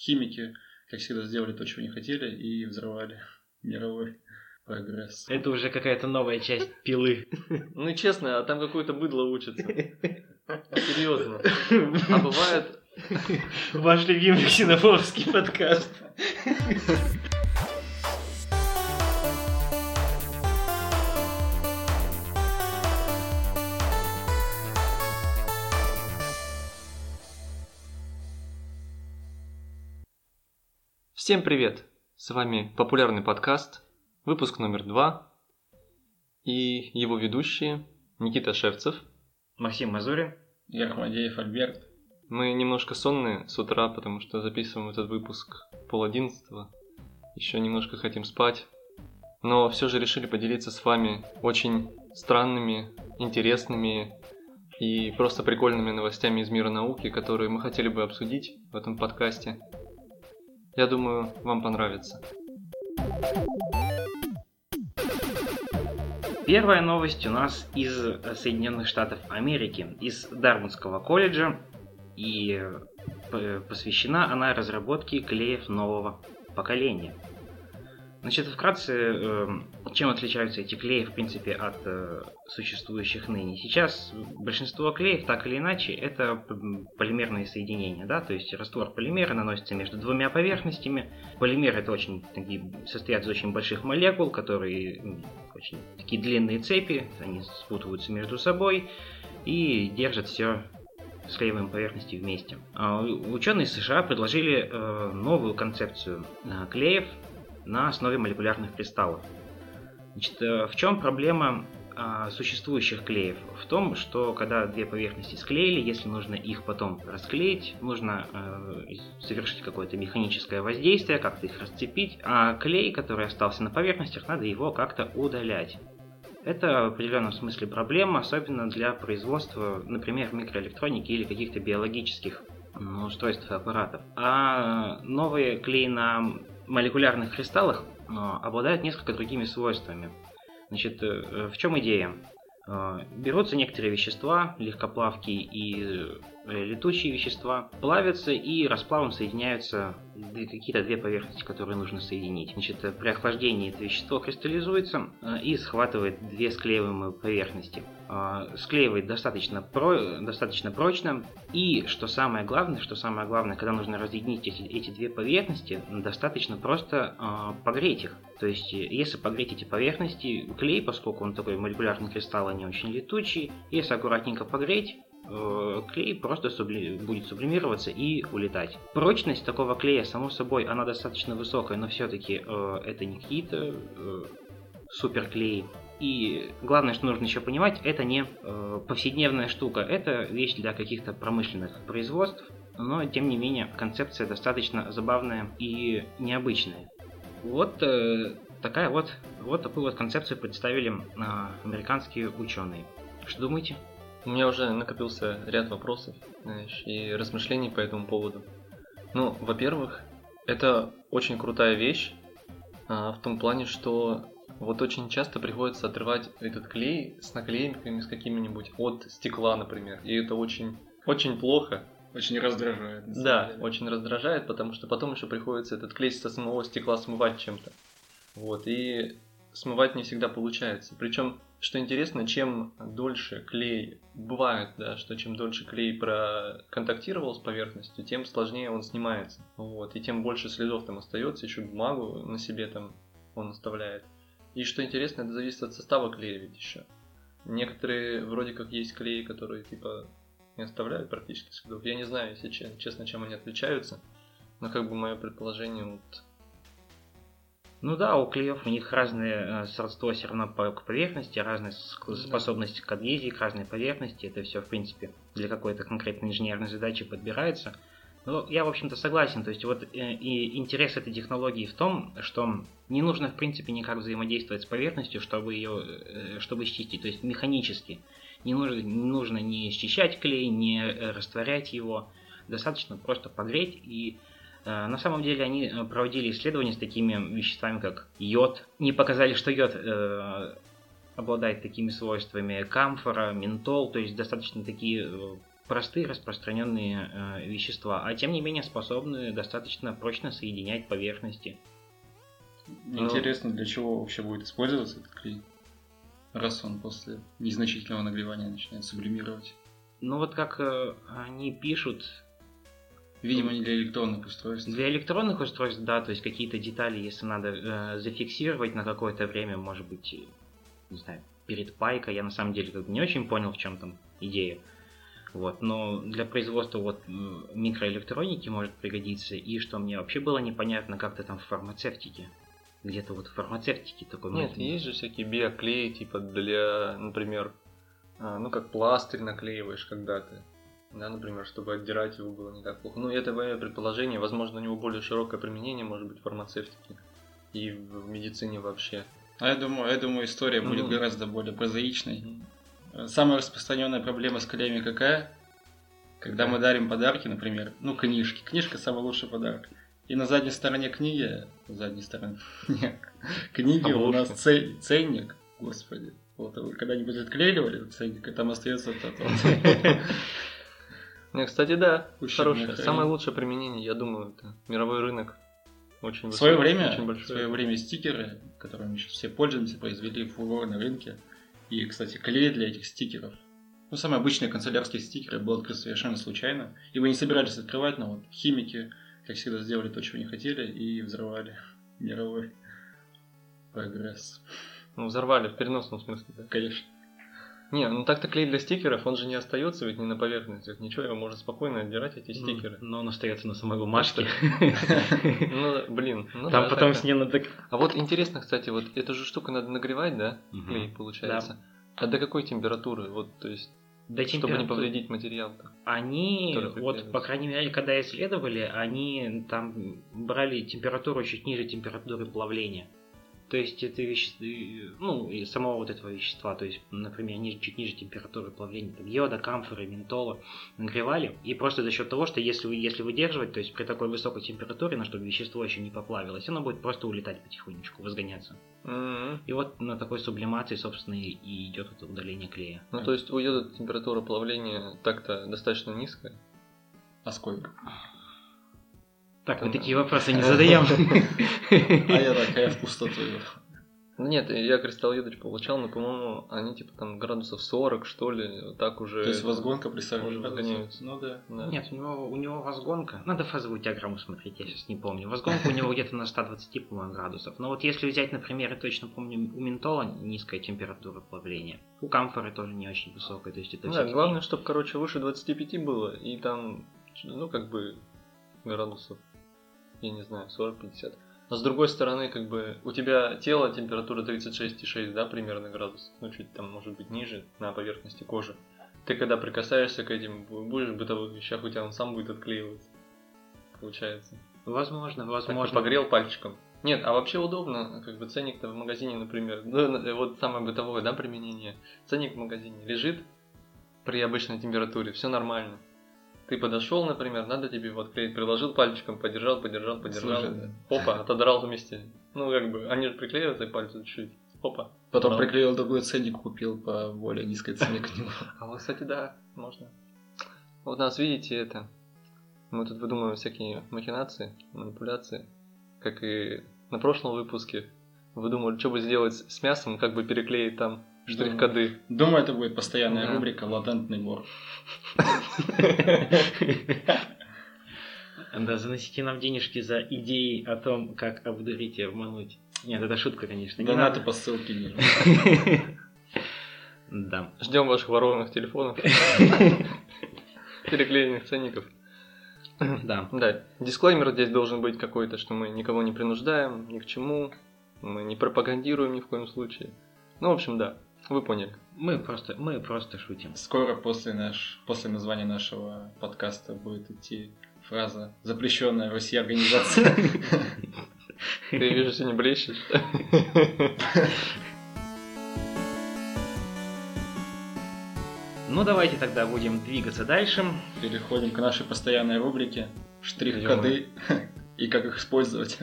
химики, как всегда, сделали то, чего не хотели, и взорвали мировой прогресс. Это уже какая-то новая часть пилы. Ну, честно, а там какое-то быдло учится. Серьезно. А бывает... Ваш любимый ксенофобский подкаст. Всем привет! С вами популярный подкаст, выпуск номер два, и его ведущие Никита Шевцев. Максим Мазурин. Я Ахмадеев Альберт. Мы немножко сонные с утра, потому что записываем этот выпуск пол одиннадцатого. Еще немножко хотим спать. Но все же решили поделиться с вами очень странными, интересными и просто прикольными новостями из мира науки, которые мы хотели бы обсудить в этом подкасте. Я думаю, вам понравится. Первая новость у нас из Соединенных Штатов Америки, из Дарвинского колледжа, и э, посвящена она разработке клеев нового поколения – Значит, вкратце, эм, чем отличаются эти клеи, в принципе, от э, существующих ныне? Сейчас большинство клеев, так или иначе, это полимерные соединения, да, то есть раствор полимера наносится между двумя поверхностями. Полимеры это очень такие, состоят из очень больших молекул, которые очень такие длинные цепи, они спутываются между собой и держат все склеиваем поверхности вместе. А ученые США предложили э, новую концепцию э, клеев, на основе молекулярных кристаллов. Значит, э, в чем проблема а, существующих клеев? В том, что когда две поверхности склеили, если нужно их потом расклеить, нужно э, совершить какое-то механическое воздействие, как-то их расцепить, а клей, который остался на поверхностях, надо его как-то удалять. Это в определенном смысле проблема, особенно для производства, например, микроэлектроники или каких-то биологических устройств и аппаратов. А новые клеи на молекулярных кристаллах обладают несколько другими свойствами. Значит, э, в чем идея? Э, берутся некоторые вещества, легкоплавкие и э, летучие вещества, плавятся и расплавом соединяются какие-то две поверхности, которые нужно соединить. Значит, при охлаждении это вещество кристаллизуется и схватывает две склеиваемые поверхности. Склеивает достаточно, про, достаточно прочно. И что самое главное, что самое главное, когда нужно разъединить эти, эти две поверхности, достаточно просто погреть их. То есть, если погреть эти поверхности, клей, поскольку он такой молекулярный кристалл, они очень летучие, если аккуратненько погреть, э, клей просто субли... будет сублимироваться и улетать. Прочность такого клея, само собой, она достаточно высокая, но все-таки э, это не какие-то э, суперклеи. И главное, что нужно еще понимать, это не э, повседневная штука, это вещь для каких-то промышленных производств, но тем не менее концепция достаточно забавная и необычная. Вот э, такая вот, вот такую вот концепцию представили э, американские ученые. Что думаете? У меня уже накопился ряд вопросов знаешь, и размышлений по этому поводу. Ну, во-первых, это очень крутая вещь а, в том плане, что вот очень часто приходится отрывать этот клей с наклейками с какими-нибудь от стекла, например. И это очень, очень плохо, очень раздражает. Да, очень раздражает, потому что потом еще приходится этот клей со самого стекла смывать чем-то. Вот, и смывать не всегда получается. Причем, что интересно, чем дольше клей, бывает, да, что чем дольше клей проконтактировал с поверхностью, тем сложнее он снимается. Вот, и тем больше следов там остается, еще бумагу на себе там он оставляет. И что интересно, это зависит от состава клея ведь еще. Некоторые вроде как есть клеи, которые типа не оставляют практически следов. Я не знаю, если честно, чем они отличаются, но как бы мое предположение вот ну да, у клеев у них разное э, сродство все равно к поверхности, разные способности к адгезии, к разной поверхности. Это все, в принципе, для какой-то конкретной инженерной задачи подбирается. Ну, я, в общем-то, согласен. То есть, вот э, и интерес этой технологии в том, что не нужно, в принципе, никак взаимодействовать с поверхностью, чтобы ее, э, чтобы счистить. То есть, механически. Не нужно, не нужно не счищать клей, не э, растворять его. Достаточно просто погреть. И на самом деле они э, проводили исследования с такими веществами, как йод. Не показали, что йод обладает такими свойствами камфора, ментол, то есть достаточно такие простые распространенные э, вещества, а тем не менее способны достаточно прочно соединять поверхности. Ну, Интересно, для чего вообще будет использоваться этот клей? Раз он после незначительного нагревания начинает сублимировать. Ну вот как э, они пишут, Видимо, не для электронных устройств. Для электронных устройств, да, то есть какие-то детали, если надо э, зафиксировать на какое-то время, может быть, э, не знаю, перед пайкой, я на самом деле как бы не очень понял, в чем там идея. Вот, но для производства вот микроэлектроники может пригодиться, и что мне вообще было непонятно, как-то там в фармацевтике. Где-то вот в фармацевтике такой Нет, есть же всякие биоклеи, типа для, например, а, ну как пластырь наклеиваешь когда ты да, например, чтобы отдирать его было не так плохо. Ну, это мое предположение, возможно, у него более широкое применение, может быть, в фармацевтике и в медицине вообще. А я думаю, я думаю, история будет mm-hmm. гораздо более прозаичной. Mm-hmm. Самая распространенная проблема с клеями какая? Когда мы дарим подарки, например, ну, книжки. Книжка самый лучший подарок. И на задней стороне книги, задней стороне книги у нас ценник, господи. Вот вы когда-нибудь отклеивали ценник, и там остается этот Не, кстати, да, хорошее. Самое лучшее применение, я думаю, это мировой рынок. Очень в свое время, очень большое. В свое время стикеры, которыми сейчас все пользуемся, произвели фурор на рынке. И, кстати, клей для этих стикеров. Ну, самые обычные канцелярские стикеры был открыт совершенно случайно. И вы не собирались открывать, но вот химики, как всегда, сделали то, чего не хотели, и взорвали мировой прогресс. Ну, взорвали в переносном смысле, да? Конечно. Не, ну так-то клей для стикеров, он же не остается ведь не на поверхностях, ничего, его можно спокойно отдирать, эти стикеры. Но он остается на самой бумажке. Ну, блин. Ну Там потом с ней надо... А вот интересно, кстати, вот эту же штуку надо нагревать, да? Клей, получается. А до какой температуры? Вот, то есть, до чтобы не повредить материал. они, вот, по крайней мере, когда исследовали, они там брали температуру чуть ниже температуры плавления. То есть это вещество, ну, и самого вот этого вещества, то есть, например, ниже, чуть ниже температуры плавления там, йода, камфоры, ментола нагревали. И просто за счет того, что если, если выдерживать, то есть при такой высокой температуре, на чтобы вещество еще не поплавилось, оно будет просто улетать потихонечку, возгоняться. Mm-hmm. И вот на такой сублимации, собственно, и, и идет это удаление клея. Ну, то есть у йода температура плавления так-то достаточно низкая? А сколько? Так, мы такие вопросы не задаем. А я такая в пустоту. Ну нет, я кристалл едоч получал, но, по-моему, они типа там градусов 40, что ли, так уже... То есть возгонка при 40 градусах? Ну да. да. Нет, у него, у него возгонка, надо фазовую диаграмму смотреть, я сейчас не помню. Возгонка у него где-то на 120, по-моему, градусов. Но вот если взять, например, я точно помню, у ментола низкая температура плавления, у камфоры тоже не очень высокая, то есть это Да, главное, чтобы, короче, выше 25 было, и там, ну, как бы, градусов я не знаю, 40-50. Но с другой стороны, как бы у тебя тело температура 36,6, да, примерно градусов, ну чуть там может быть ниже на поверхности кожи. Ты когда прикасаешься к этим, будешь в бытовых вещах, у тебя он сам будет отклеиваться. Получается. Возможно, возможно. Так, погрел пальчиком. Нет, а вообще удобно, как бы ценник-то в магазине, например, ну, вот самое бытовое, да, применение. Ценник в магазине лежит при обычной температуре, все нормально. Ты подошел, например, надо тебе вот клеить, приложил пальчиком, подержал, подержал, подержал. Слушай, да. Опа, отодрал вместе. Ну, как бы, они же приклеиваются пальцы чуть-чуть. Опа. Потом приклеил другой ценник, купил по более низкой цене к нему. А вот, кстати, да, можно. Вот нас, видите, это... Мы тут выдумываем всякие махинации, манипуляции. Как и на прошлом выпуске. Выдумали, что бы сделать с мясом, как бы переклеить там Штрих-коды. Думаю, это будет постоянная да. рубрика «Латентный вор». Да, заносите нам денежки за идеи о том, как обдурить и обмануть. Нет, это шутка, конечно. Донаты по ссылке ниже. Да. Ждем ваших ворованных телефонов. Переклеенных ценников. Да. Да. Дисклеймер здесь должен быть какой-то, что мы никого не принуждаем ни к чему. Мы не пропагандируем ни в коем случае. Ну, в общем, да. Вы поняли. Мы просто, мы просто шутим. Скоро после, наш, после названия нашего подкаста будет идти фраза «Запрещенная в России организация». Ты, вижу, сегодня блещешь. Ну, давайте тогда будем двигаться дальше. Переходим к нашей постоянной рубрике «Штрих-коды» и как их использовать.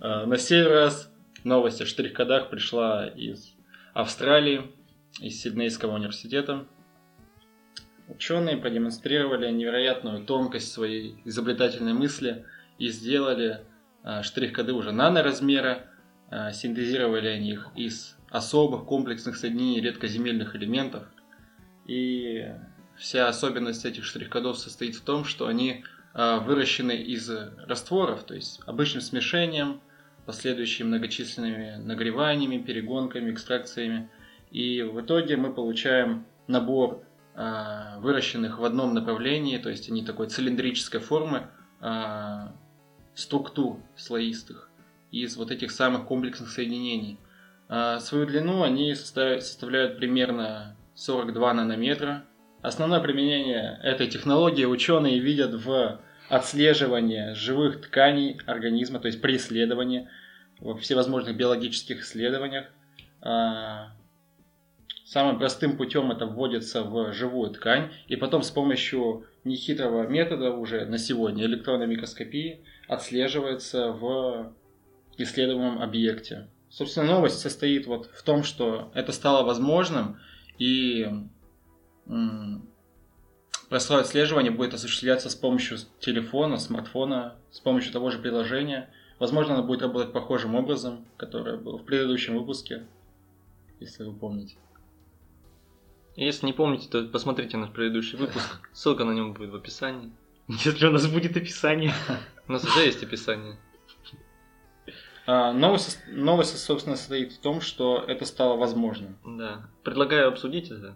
А, на сей раз новость о штрих-кодах пришла из Австралии, из Сиднейского университета. ученые продемонстрировали невероятную тонкость своей изобретательной мысли и сделали а, штрих-коды уже наноразмера, а, синтезировали они их из особых комплексных соединений редкоземельных элементов. И вся особенность этих штрих-кодов состоит в том, что они а, выращены из растворов, то есть обычным смешением, последующими многочисленными нагреваниями, перегонками, экстракциями. И в итоге мы получаем набор а, выращенных в одном направлении, то есть они такой цилиндрической формы, а, структур слоистых из вот этих самых комплексных соединений. Свою длину они составляют примерно 42 нанометра, Основное применение этой технологии ученые видят в отслеживании живых тканей организма, то есть при исследовании, во всевозможных биологических исследованиях. А, самым простым путем это вводится в живую ткань, и потом с помощью нехитрого метода уже на сегодня электронной микроскопии отслеживается в исследуемом объекте. Собственно, новость состоит вот в том, что это стало возможным, и Простое отслеживание будет осуществляться с помощью телефона, смартфона, с помощью того же приложения. Возможно, оно будет работать похожим образом, которое было в предыдущем выпуске, если вы помните. Если не помните, то посмотрите наш предыдущий выпуск. Ссылка на нем будет в описании. Если у нас будет описание. У нас уже есть описание. А, новость, новость, собственно, состоит в том, что это стало возможным. Да. Предлагаю обсудить это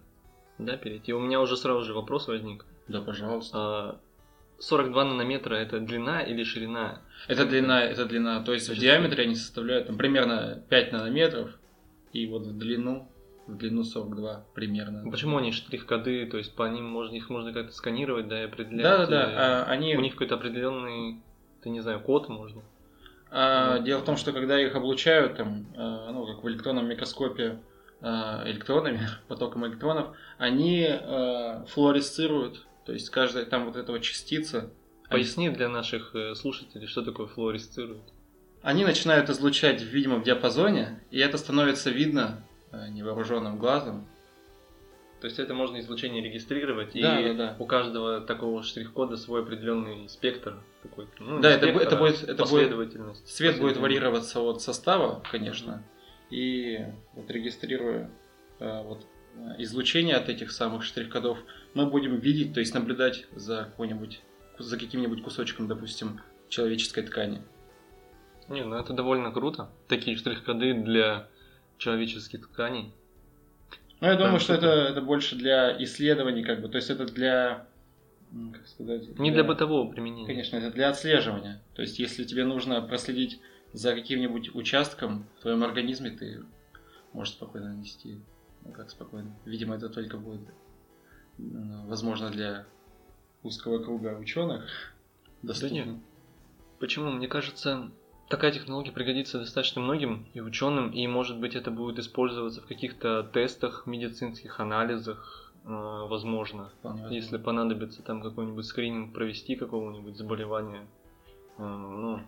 да, перейти. У меня уже сразу же вопрос возник. Да, пожалуйста. 42 а, нанометра это длина или ширина? Это длина, это длина. То есть в диаметре они составляют там, примерно 5 нанометров, и вот в длину в длину 42 примерно. Почему они штрих-коды, то есть по ним можно их можно как-то сканировать, да, и определять? Да, да, да. А, они... У них какой-то определенный, ты не знаю, код можно. А, дело в том, что когда их облучают, там, а, ну, как в электронном микроскопе, Э, электронами, потоком электронов, они э, флуоресцируют, то есть каждая там вот эта вот частица. Поясни для наших э, слушателей, что такое флуоресцирует. Они начинают излучать в видимом диапазоне, и это становится видно невооруженным глазом. То есть это можно излучение регистрировать, да, и да, да. у каждого такого штрих-кода свой определенный спектр такой. Ну, да, это, это будет это последовательность. Цвет будет варьироваться от состава, конечно. И вот регистрируя э, вот, излучение от этих самых штрих-кодов, мы будем видеть, то есть наблюдать за какой-нибудь, за каким-нибудь кусочком, допустим, человеческой ткани. Не, ну это довольно круто. Такие штрих-коды для человеческих тканей. Ну, я думаю, что это, это больше для исследований, как бы, то есть это для, как сказать... Не для, для бытового применения. Конечно, это для отслеживания. То есть, если тебе нужно проследить за каким-нибудь участком в твоем организме ты можешь спокойно нанести. Ну как спокойно. Видимо, это только будет возможно для узкого круга ученых. Доступно. Да нет. Почему? Мне кажется, такая технология пригодится достаточно многим и ученым, и может быть это будет использоваться в каких-то тестах, медицинских анализах, э, возможно. Понятно. Если понадобится там какой-нибудь скрининг провести какого-нибудь заболевания. Э, ну,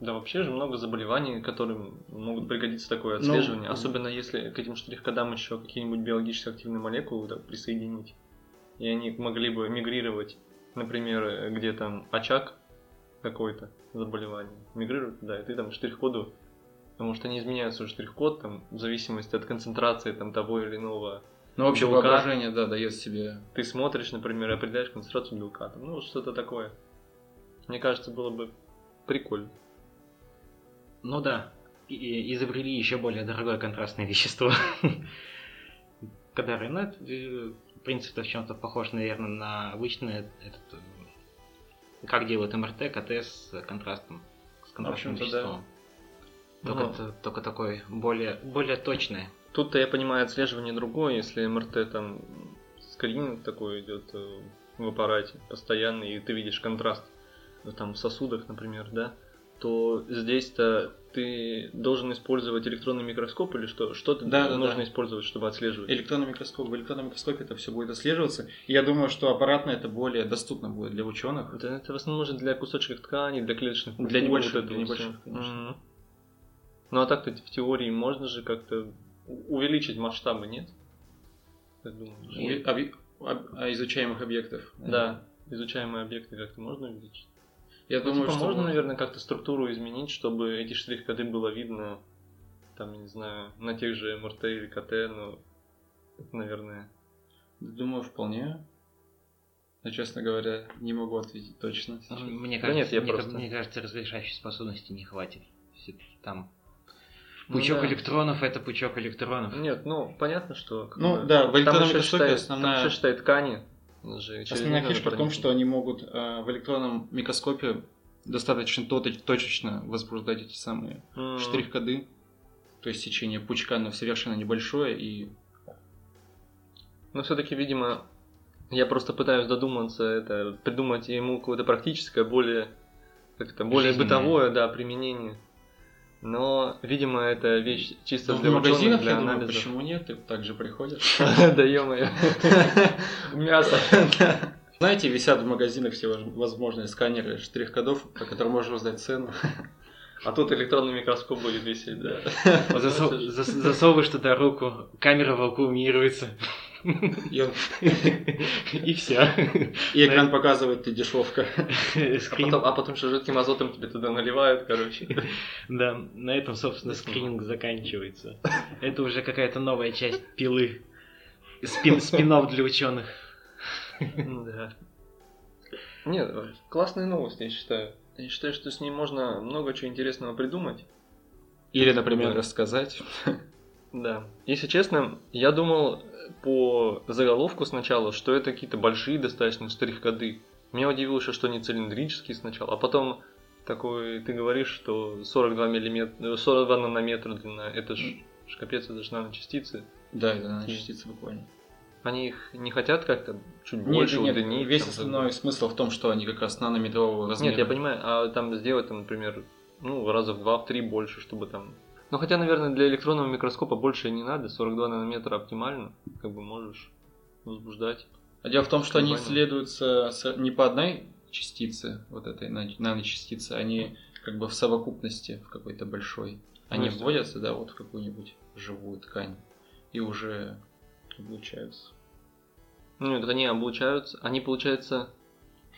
да, вообще же много заболеваний, которым могут пригодиться такое ну, отслеживание, ну, особенно если к этим штрих-кодам еще какие-нибудь биологически активные молекулы да, присоединить. И они могли бы мигрировать, например, где там очаг какой-то заболевания. Мигрируют, да, и ты там штрих-коду, потому что они изменяют свой штрих-код там, в зависимости от концентрации там, того или иного ну, вообще белка. воображение, да, дает себе. Ты смотришь, например, и определяешь концентрацию белка, там, ну, что-то такое. Мне кажется, было бы прикольно. Ну да, и изобрели еще более дорогое контрастное вещество, которое, ну, это, э, в принципе, в чем-то похож, наверное, на обычное, этот, э, как делают МРТ, КТ с контрастом, с контрастным веществом. Да. Только, это, только такой более, более точное. Тут-то я понимаю отслеживание другое, если МРТ там скрининг такой идет э, в аппарате постоянный, и ты видишь контраст там в сосудах, например, да, то здесь-то ты должен использовать электронный микроскоп или что? Что ты да, нужно да. использовать, чтобы отслеживать? Электронный микроскоп. В электронном микроскопе это все будет отслеживаться. И я думаю, что аппаратно это более доступно будет для ученых. Да, это в основном нужно для кусочков ткани, для клеточных Для небольших, вот для небольших, конечно. Mm-hmm. Ну а так-то в теории можно же как-то увеличить масштабы, нет? Как думаешь? а, изучаемых объектов. Да, изучаемые объекты как-то можно увеличить? Я Ну, думаю, типа, что можно, наверное, как-то структуру изменить, чтобы эти штрих-коды было видно, там, я не знаю, на тех же МРТ или КТ, но это, наверное... Думаю, вполне. Но, честно говоря, не могу ответить точно. сейчас. Мне Да кажется, нет, я мне, просто- мне кажется, разрешающей способности не хватит. Всё-таки там Ну пучок да. электронов это пучок электронов. Нет, ну, понятно, что... Ну, бы, да, в микроскопе считай- основная- Там еще, считай, ткани. Же Основная фишка в том, что они могут э, в электронном микроскопе достаточно то- точечно возбуждать эти самые М. штрих-коды. То есть сечение пучка, оно совершенно небольшое, и Но все-таки, видимо, я просто пытаюсь додуматься, это придумать ему какое-то практическое, более, как это, более Жизненное. бытовое, да, применение. Но, видимо, это вещь чисто Ну, в для магазинах, для я думаю, почему нет, и также приходят. Да ё-моё. Мясо. Знаете, висят в магазинах все возможные сканеры штрих-кодов, по которым можно узнать цену. А тут электронный микроскоп будет висеть, да. Засов- зас- Засовываешь туда руку, камера вакуумируется. И, все. и экран показывает, ты дешевка. А потом, а потом еще жидким азотом тебе туда наливают, короче. Да, на этом, собственно, скрининг заканчивается. Это уже какая-то новая часть пилы. Спин, спинов для ученых. Да. Нет, классная новость, я считаю. Я считаю, что с ней можно много чего интересного придумать. Или, например, рассказать. Да. Если честно, я думал по заголовку сначала, что это какие-то большие достаточно штрих-коды. Меня удивило еще, что они цилиндрические сначала, а потом такой, ты говоришь, что 42 миллиметра, 42 нанометра длина, это ж, ж капец, это же наночастицы. Да, это наночастицы буквально. Они их не хотят как-то чуть Нет, больше нет, удлинить? весь там, основной смысл в том, что они как раз нанометрового размера. Нет, я понимаю, а там сделать, там, например, ну, раза в два, в три больше, чтобы там... Ну, хотя, наверное, для электронного микроскопа больше и не надо, 42 нанометра оптимально, как бы можешь возбуждать. А дело в том, что они Понял. исследуются не по одной частице, вот этой нано- наночастицы, они как бы в совокупности, в какой-то большой. Они Ну, вводятся, да, вот в какую-нибудь живую ткань и уже облучаются. Нет, они облучаются, они, получается,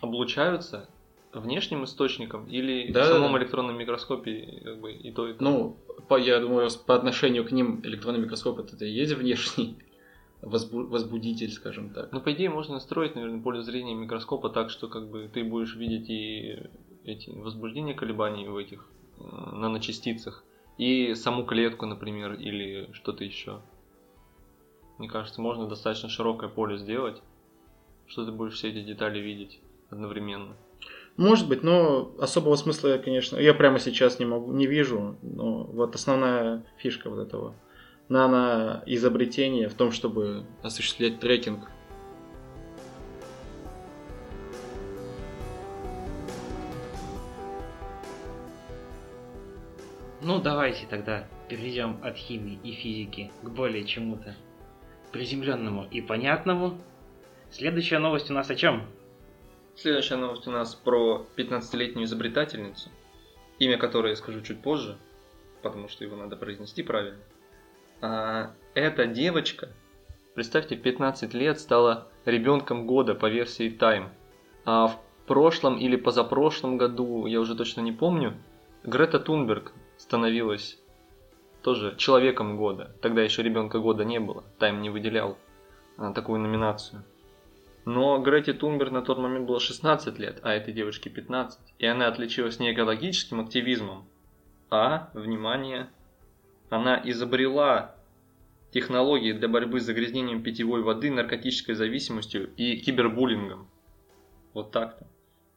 облучаются внешним источником или Да, в самом да. электронном микроскопе как бы и то, и то? Ну, по, я думаю, по отношению к ним электронный микроскоп это и есть внешний возбу- возбудитель, скажем так. Ну, по идее, можно настроить, наверное, поле зрения микроскопа так, что как бы ты будешь видеть и эти возбуждения колебаний в этих э, наночастицах, и саму клетку, например, или что-то еще. Мне кажется, можно достаточно широкое поле сделать, что ты будешь все эти детали видеть одновременно. Может быть, но особого смысла конечно, я прямо сейчас не могу, не вижу. Но вот основная фишка вот этого наноизобретения в том, чтобы осуществлять трекинг. Ну, давайте тогда перейдем от химии и физики к более чему-то приземленному и понятному. Следующая новость у нас о чем? Следующая новость у нас про 15-летнюю изобретательницу, имя которой я скажу чуть позже, потому что его надо произнести правильно. А, эта девочка, представьте, в 15 лет стала ребенком года по версии Time. А в прошлом или позапрошлом году, я уже точно не помню, Грета Тунберг становилась тоже человеком года. Тогда еще ребенка года не было, Time не выделял а, такую номинацию. Но Грете Тунберг на тот момент было 16 лет, а этой девочке 15. И она отличилась не экологическим активизмом, а, внимание, она изобрела технологии для борьбы с загрязнением питьевой воды, наркотической зависимостью и кибербуллингом. Вот так-то.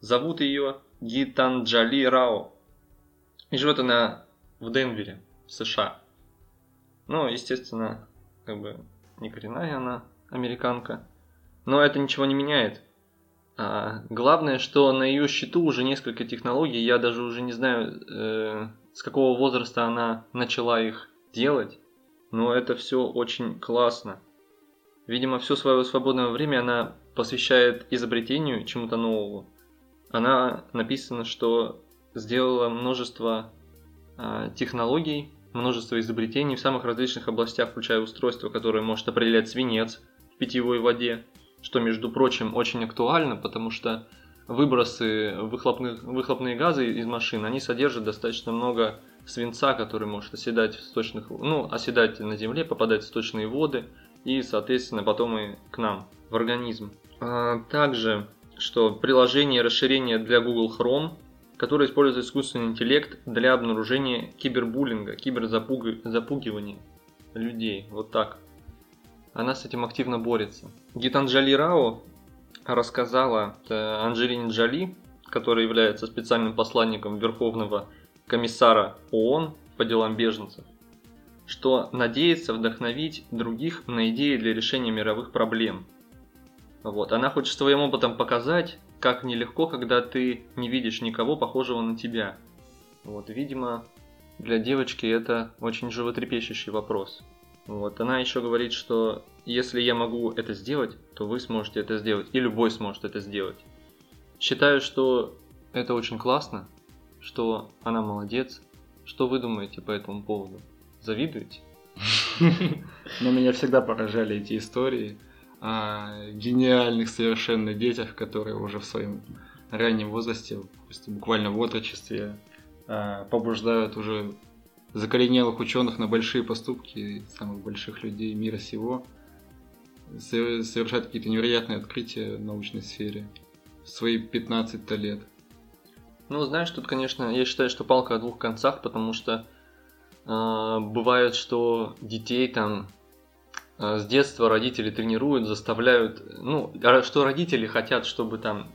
Зовут ее Гитанджали Рао. И живет она в Денвере, в США. Ну, естественно, как бы не коренная она американка. Но это ничего не меняет. А, главное, что на ее счету уже несколько технологий. Я даже уже не знаю, э, с какого возраста она начала их делать. Но это все очень классно. Видимо, все свое свободное время она посвящает изобретению чему-то новому. Она написано, что сделала множество а, технологий, множество изобретений в самых различных областях, включая устройство, которое может определять свинец в питьевой воде, что, между прочим, очень актуально, потому что выбросы выхлопных, выхлопные газы из машин, они содержат достаточно много свинца, который может оседать в сточных, ну, оседать на земле, попадать в сточные воды и, соответственно, потом и к нам, в организм. А также, что приложение расширения для Google Chrome, которое использует искусственный интеллект для обнаружения кибербуллинга, киберзапугивания людей. Вот так. Она с этим активно борется. Гитанджали Рао рассказала Анджелине Джоли, которая является специальным посланником Верховного комиссара ООН по делам беженцев, что надеется вдохновить других на идеи для решения мировых проблем. Вот. Она хочет своим опытом показать, как нелегко, когда ты не видишь никого похожего на тебя. Вот, видимо, для девочки это очень животрепещущий вопрос. Вот, она еще говорит, что если я могу это сделать, то вы сможете это сделать, и любой сможет это сделать. Считаю, что это очень классно, что она молодец. Что вы думаете по этому поводу? Завидуете? Но меня всегда поражали эти истории о гениальных совершенно детях, которые уже в своем раннем возрасте, буквально в отрочестве, а, побуждают уже закоренелых ученых на большие поступки самых больших людей мира сего, совершать какие-то невероятные открытия в научной сфере в свои 15 лет. Ну, знаешь, тут, конечно, я считаю, что палка о двух концах, потому что э, бывает, что детей там э, с детства родители тренируют, заставляют, ну, что родители хотят, чтобы там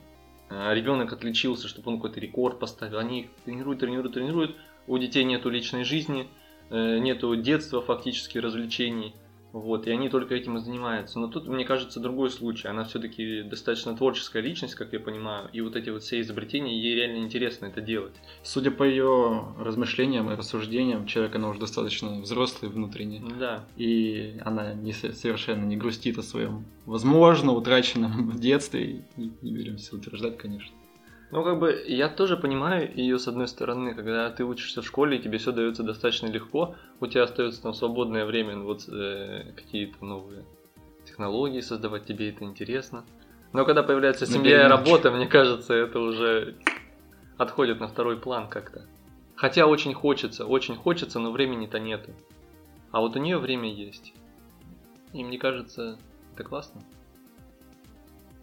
э, ребенок отличился, чтобы он какой-то рекорд поставил, они их тренируют, тренируют, тренируют, у детей нету личной жизни, э, нету детства фактически развлечений, вот, и они только этим и занимаются. Но тут, мне кажется, другой случай. Она все-таки достаточно творческая личность, как я понимаю, и вот эти вот все изобретения, ей реально интересно это делать. Судя по ее размышлениям и рассуждениям, человек, она уже достаточно взрослый внутренне. Да. И она не, совершенно не грустит о своем, возможно, утраченном в детстве. И не беремся утверждать, конечно. Ну, как бы, я тоже понимаю ее с одной стороны, когда ты учишься в школе, и тебе все дается достаточно легко, у тебя остается там свободное время, вот э, какие-то новые технологии создавать, тебе это интересно. Но когда появляется семья и работа, мне кажется, это уже отходит на второй план как-то. Хотя очень хочется, очень хочется, но времени-то нету. А вот у нее время есть. И мне кажется, это классно.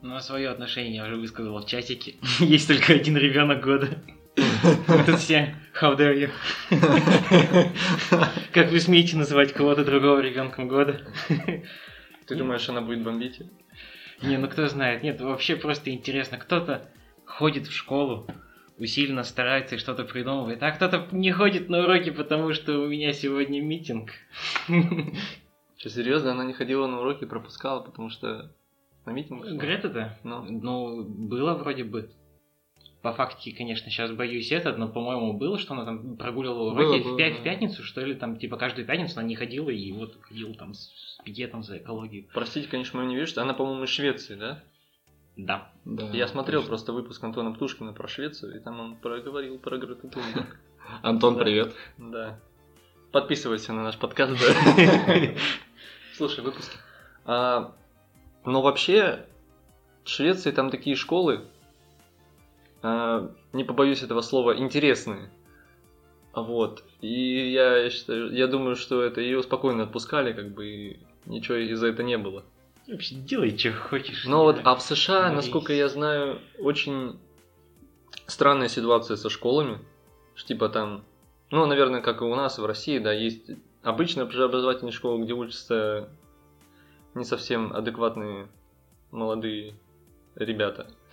Ну, а свое отношение я уже высказывал в чатике. Есть только один ребенок года. Тут все how dare you. Как вы смеете называть кого-то другого ребенком года? Ты думаешь, она будет бомбить? Не, ну кто знает. Нет, вообще просто интересно. Кто-то ходит в школу, усиленно старается и что-то придумывает, а кто-то не ходит на уроки, потому что у меня сегодня митинг. Что, серьезно? Она не ходила на уроки, пропускала, потому что на митинг? Грета-то? Ну. ну, было вроде бы. По фактике, конечно, сейчас боюсь этот, но, по-моему, было, что она там прогуливала уроки было, в, пя- в пятницу, что ли, там, типа, каждую пятницу она не ходила, и вот ходила там с пикетом за экологию. Простите, конечно, мою невежество, она, по-моему, из Швеции, да? Да. да Я смотрел точно. просто выпуск Антона Птушкина про Швецию, и там он проговорил про Грету Тунберг. Антон, привет. Да. Подписывайся на наш подкаст, да. Слушай, выпуски. Но вообще, в Швеции там такие школы, э, не побоюсь этого слова, интересные. Вот. И я считаю, я думаю, что это ее спокойно отпускали, как бы и ничего из-за этого не было. Вообще делай, что хочешь. Но вот, а в США, Борись. насколько я знаю, очень странная ситуация со школами. Что, типа там, ну, наверное, как и у нас в России, да, есть обычная образовательная школа, где учатся не совсем адекватные молодые ребята.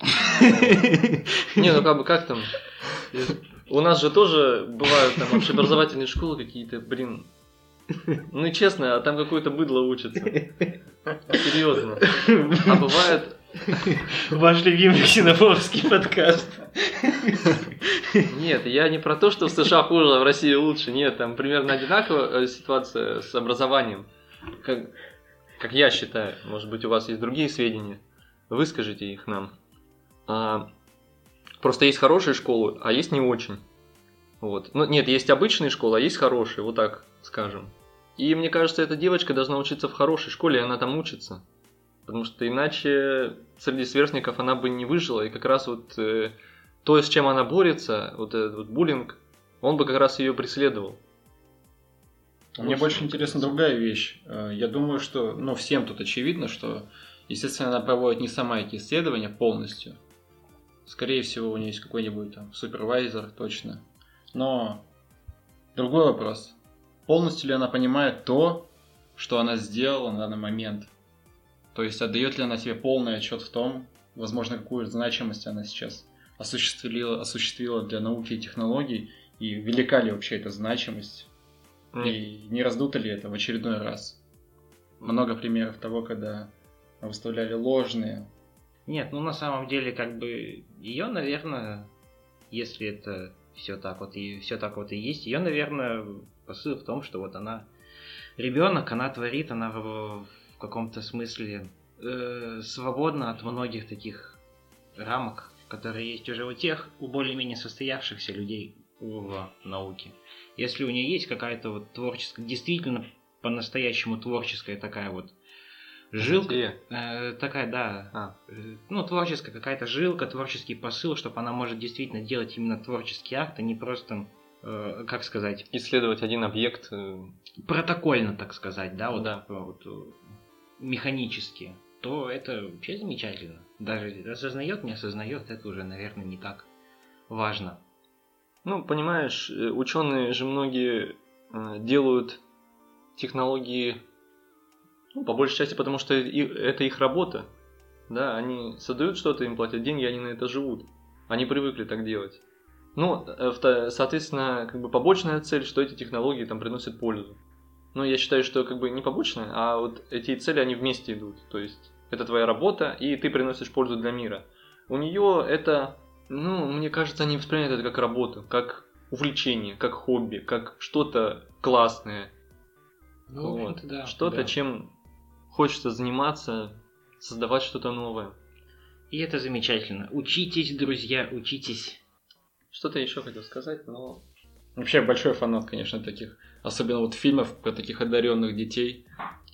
Не, ну как бы как там? У нас же тоже бывают там общеобразовательные школы какие-то, блин. Ну честно, а там какое-то быдло учится. Серьезно. А бывает... Ваш любимый ксенофобский подкаст. Нет, я не про то, что в США хуже, а в России лучше. Нет, там примерно одинаковая э, ситуация с образованием. Как, как я считаю. Может быть, у вас есть другие сведения. Выскажите их нам. А, просто есть хорошие школы, а есть не очень. Вот. Ну, нет, есть обычные школы, а есть хорошие, вот так скажем. И мне кажется, эта девочка должна учиться в хорошей школе, и она там учится. Потому что иначе среди сверстников она бы не выжила. И как раз вот э, то, с чем она борется, вот этот вот буллинг, он бы как раз ее преследовал. Мне больше интересна другая вещь. Э, я думаю, что, ну, всем тут очевидно, что, естественно, она проводит не сама эти исследования полностью. Скорее всего, у нее есть какой-нибудь там супервайзер, точно. Но другой вопрос. Полностью ли она понимает то, что она сделала на данный момент? То есть отдает ли она себе полный отчет в том, возможно, какую значимость она сейчас осуществила, осуществила для науки и технологий, и велика ли вообще эта значимость и не раздуто ли это в очередной раз? Много примеров того, когда выставляли ложные. Нет, ну на самом деле, как бы, ее, наверное, если это все так вот и все так вот и есть, ее, наверное, посыл в том, что вот она ребенок, она творит, она в, в каком-то смысле э, свободна от многих таких рамок, которые есть уже у тех, у более-менее состоявшихся людей в науке. Если у нее есть какая-то вот творческая, действительно по-настоящему творческая такая вот жилка, э, такая, да, а. э, ну, творческая какая-то жилка, творческий посыл, чтобы она может действительно делать именно творческий акт, а не просто, э, как сказать... Исследовать один объект. Э, Протокольно, так сказать, да, вот, да. вот э, механически, то это вообще замечательно. Даже осознает, не осознает, это уже, наверное, не так важно. Ну, понимаешь, э, ученые же многие э, делают технологии, ну, по большей части, потому что это их работа. Да, они создают что-то, им платят деньги, они на это живут. Они привыкли так делать. Ну, э, соответственно, как бы побочная цель, что эти технологии там приносят пользу. Но я считаю, что как бы не побочная, а вот эти цели, они вместе идут. То есть это твоя работа, и ты приносишь пользу для мира. У нее это ну, мне кажется, они воспринимают это как работу, как увлечение, как хобби, как что-то классное. Ну, вот. да. Что-то, да. чем хочется заниматься, создавать что-то новое. И это замечательно. Учитесь, друзья, учитесь. Что-то еще хотел сказать, но... Вообще большой фанат, конечно, таких, особенно вот фильмов про таких одаренных детей.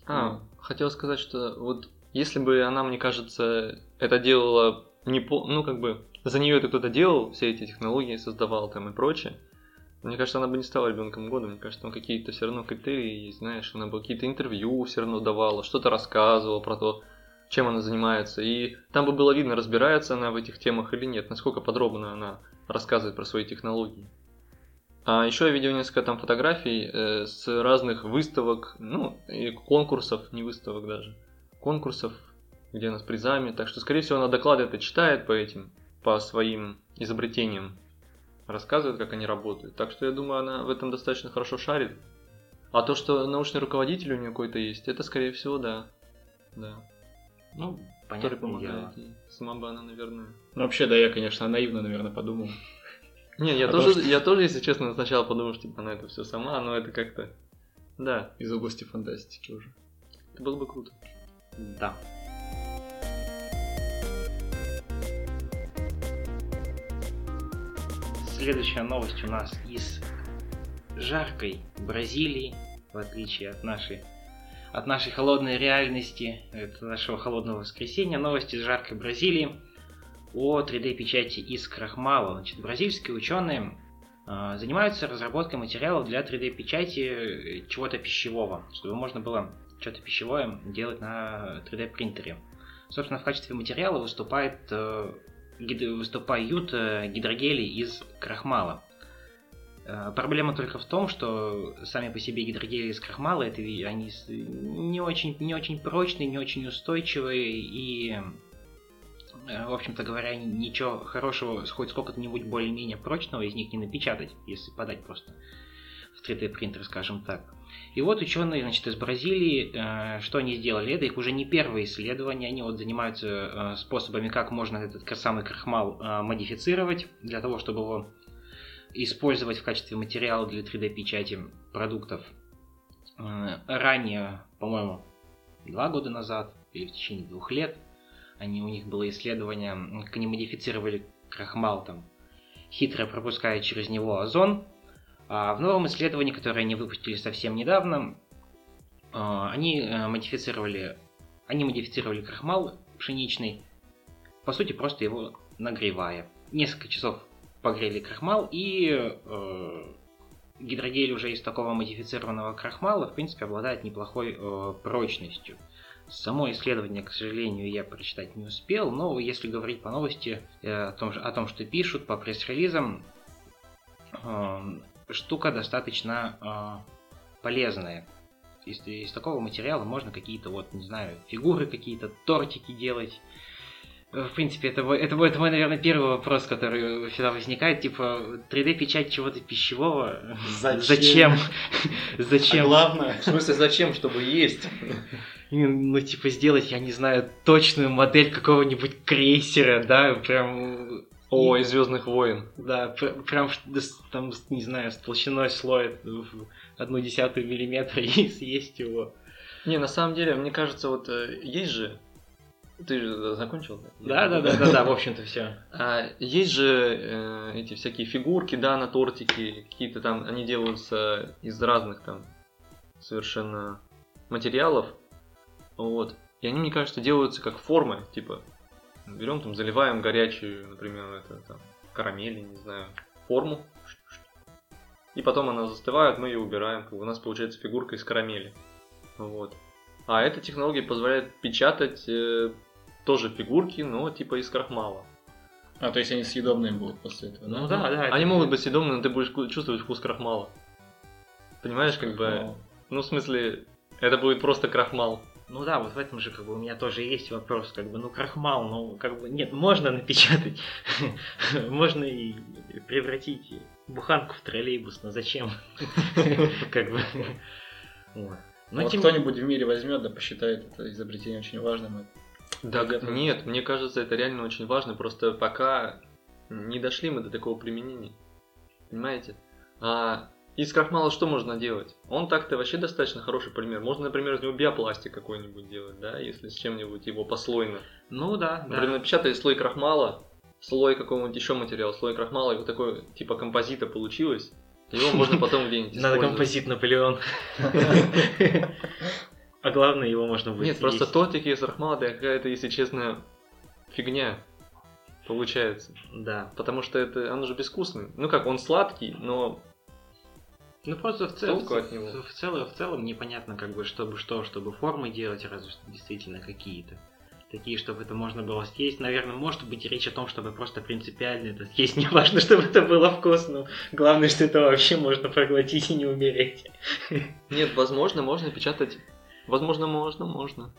А, ну. хотел сказать, что вот если бы она, мне кажется, это делала не по... ну как бы за нее это кто-то делал, все эти технологии создавал там и прочее, мне кажется, она бы не стала ребенком года. Мне кажется, там какие-то все равно критерии есть, знаешь, она бы какие-то интервью все равно давала, что-то рассказывала про то, чем она занимается. И там бы было видно, разбирается она в этих темах или нет, насколько подробно она рассказывает про свои технологии. А еще я видел несколько там фотографий э, с разных выставок, ну, и конкурсов, не выставок даже, конкурсов, где она с призами. Так что, скорее всего, она доклады это читает по этим по своим изобретениям рассказывает, как они работают. Так что я думаю, она в этом достаточно хорошо шарит. А то, что научный руководитель у нее какой-то есть, это скорее всего, да. Да. Ну, понятно. помогает ей. Сама бы она, наверное. Ну, вообще, да, я, конечно, наивно, наверное, подумал. Не, я, а тоже, что... я тоже, если честно, сначала подумал, что типа, она это все сама, но это как-то. Да. Из области фантастики уже. Это было бы круто. Да. Следующая новость у нас из жаркой Бразилии, в отличие от нашей от нашей холодной реальности, это нашего холодного воскресенья, новости из жаркой Бразилии о 3D-печати из крахмала. Значит, бразильские ученые э, занимаются разработкой материалов для 3D-печати чего-то пищевого, чтобы можно было что-то пищевое делать на 3D-принтере. Собственно, в качестве материала выступает э, выступают э, гидрогели из крахмала. Э, проблема только в том, что сами по себе гидрогели из крахмала, это, они не очень, не очень прочные, не очень устойчивые и, э, в общем-то говоря, ничего хорошего, хоть сколько-нибудь более-менее прочного из них не напечатать, если подать просто в 3D принтер, скажем так. И вот ученые значит, из Бразилии, э, что они сделали? Это их уже не первое исследование, они вот занимаются э, способами, как можно этот самый крахмал э, модифицировать, для того, чтобы его использовать в качестве материала для 3D-печати продуктов. Ранее, по-моему, два года назад или в течение двух лет, они, у них было исследование, как они модифицировали крахмал, там, хитро пропуская через него озон, в новом исследовании, которое они выпустили совсем недавно, а, они э, модифицировали они модифицировали крахмал пшеничный, по сути, просто его нагревая. Несколько часов погрели крахмал, и э, гидрогель уже из такого модифицированного крахмала, в принципе, обладает неплохой э, прочностью. Само исследование, к сожалению, я прочитать не успел, но если говорить по новости о, том, о том, что пишут по пресс-релизам, штука достаточно э, полезная. Из, из такого материала можно какие-то, вот, не знаю, фигуры какие-то, тортики делать. В принципе, это, это, это мой, наверное, первый вопрос, который всегда возникает. Типа, 3D-печать чего-то пищевого. Зачем? Зачем? А главное. В смысле, зачем? Чтобы есть. Ну, типа, сделать, я не знаю, точную модель какого-нибудь крейсера, да, прям... О, из Звездных войн. Да, прям там, не знаю, с толщиной слоя в одну десятую миллиметра и съесть его. Не, на самом деле, мне кажется, вот э, есть же ты же закончил? Да, да, да, да, да, в общем-то все. А, есть же э, эти всякие фигурки, да, на тортики, какие-то там, они делаются из разных там совершенно материалов, вот. И они, мне кажется, делаются как формы, типа, берем там, заливаем горячую, например, это там, карамель, не знаю, форму, и потом она застывает, мы ее убираем, у нас получается фигурка из карамели, вот. А эта технология позволяет печатать э, тоже фигурки, но типа из крахмала. А, то есть они съедобные будут после этого, Ну да, да. Они могут быть съедобные, но ты будешь чувствовать вкус крахмала. Понимаешь, как бы... Ну, в смысле, это будет просто крахмал. Ну да, вот в этом же как бы у меня тоже есть вопрос, как бы, ну крахмал, ну как бы, нет, можно напечатать, можно и превратить буханку в троллейбус, но зачем? Как бы. Вот кто-нибудь в мире возьмет, да посчитает это изобретение очень важным. Да, нет, мне кажется, это реально очень важно, просто пока не дошли мы до такого применения. Понимаете? А из крахмала что можно делать? Он так-то вообще достаточно хороший пример. Можно, например, из него биопластик какой-нибудь делать, да, если с чем-нибудь его послойно. Ну да, Например, да. напечатали слой крахмала, слой какого-нибудь еще материала, слой крахмала, и вот такой типа композита получилось. Его можно потом где-нибудь Надо композит Наполеон. А главное, его можно будет Нет, просто тортики из крахмала, это какая-то, если честно, фигня получается. Да. Потому что это, он уже безвкусный. Ну как, он сладкий, но ну просто в целом, от него. В, в, целом, в целом непонятно, как бы, чтобы что, чтобы формы делать, разве что действительно какие-то. Такие, чтобы это можно было съесть. Наверное, может быть речь о том, чтобы просто принципиально это съесть. Не важно, чтобы это было вкусно. Главное, что это вообще можно проглотить и не умереть. Нет, возможно, можно печатать Возможно, можно, можно.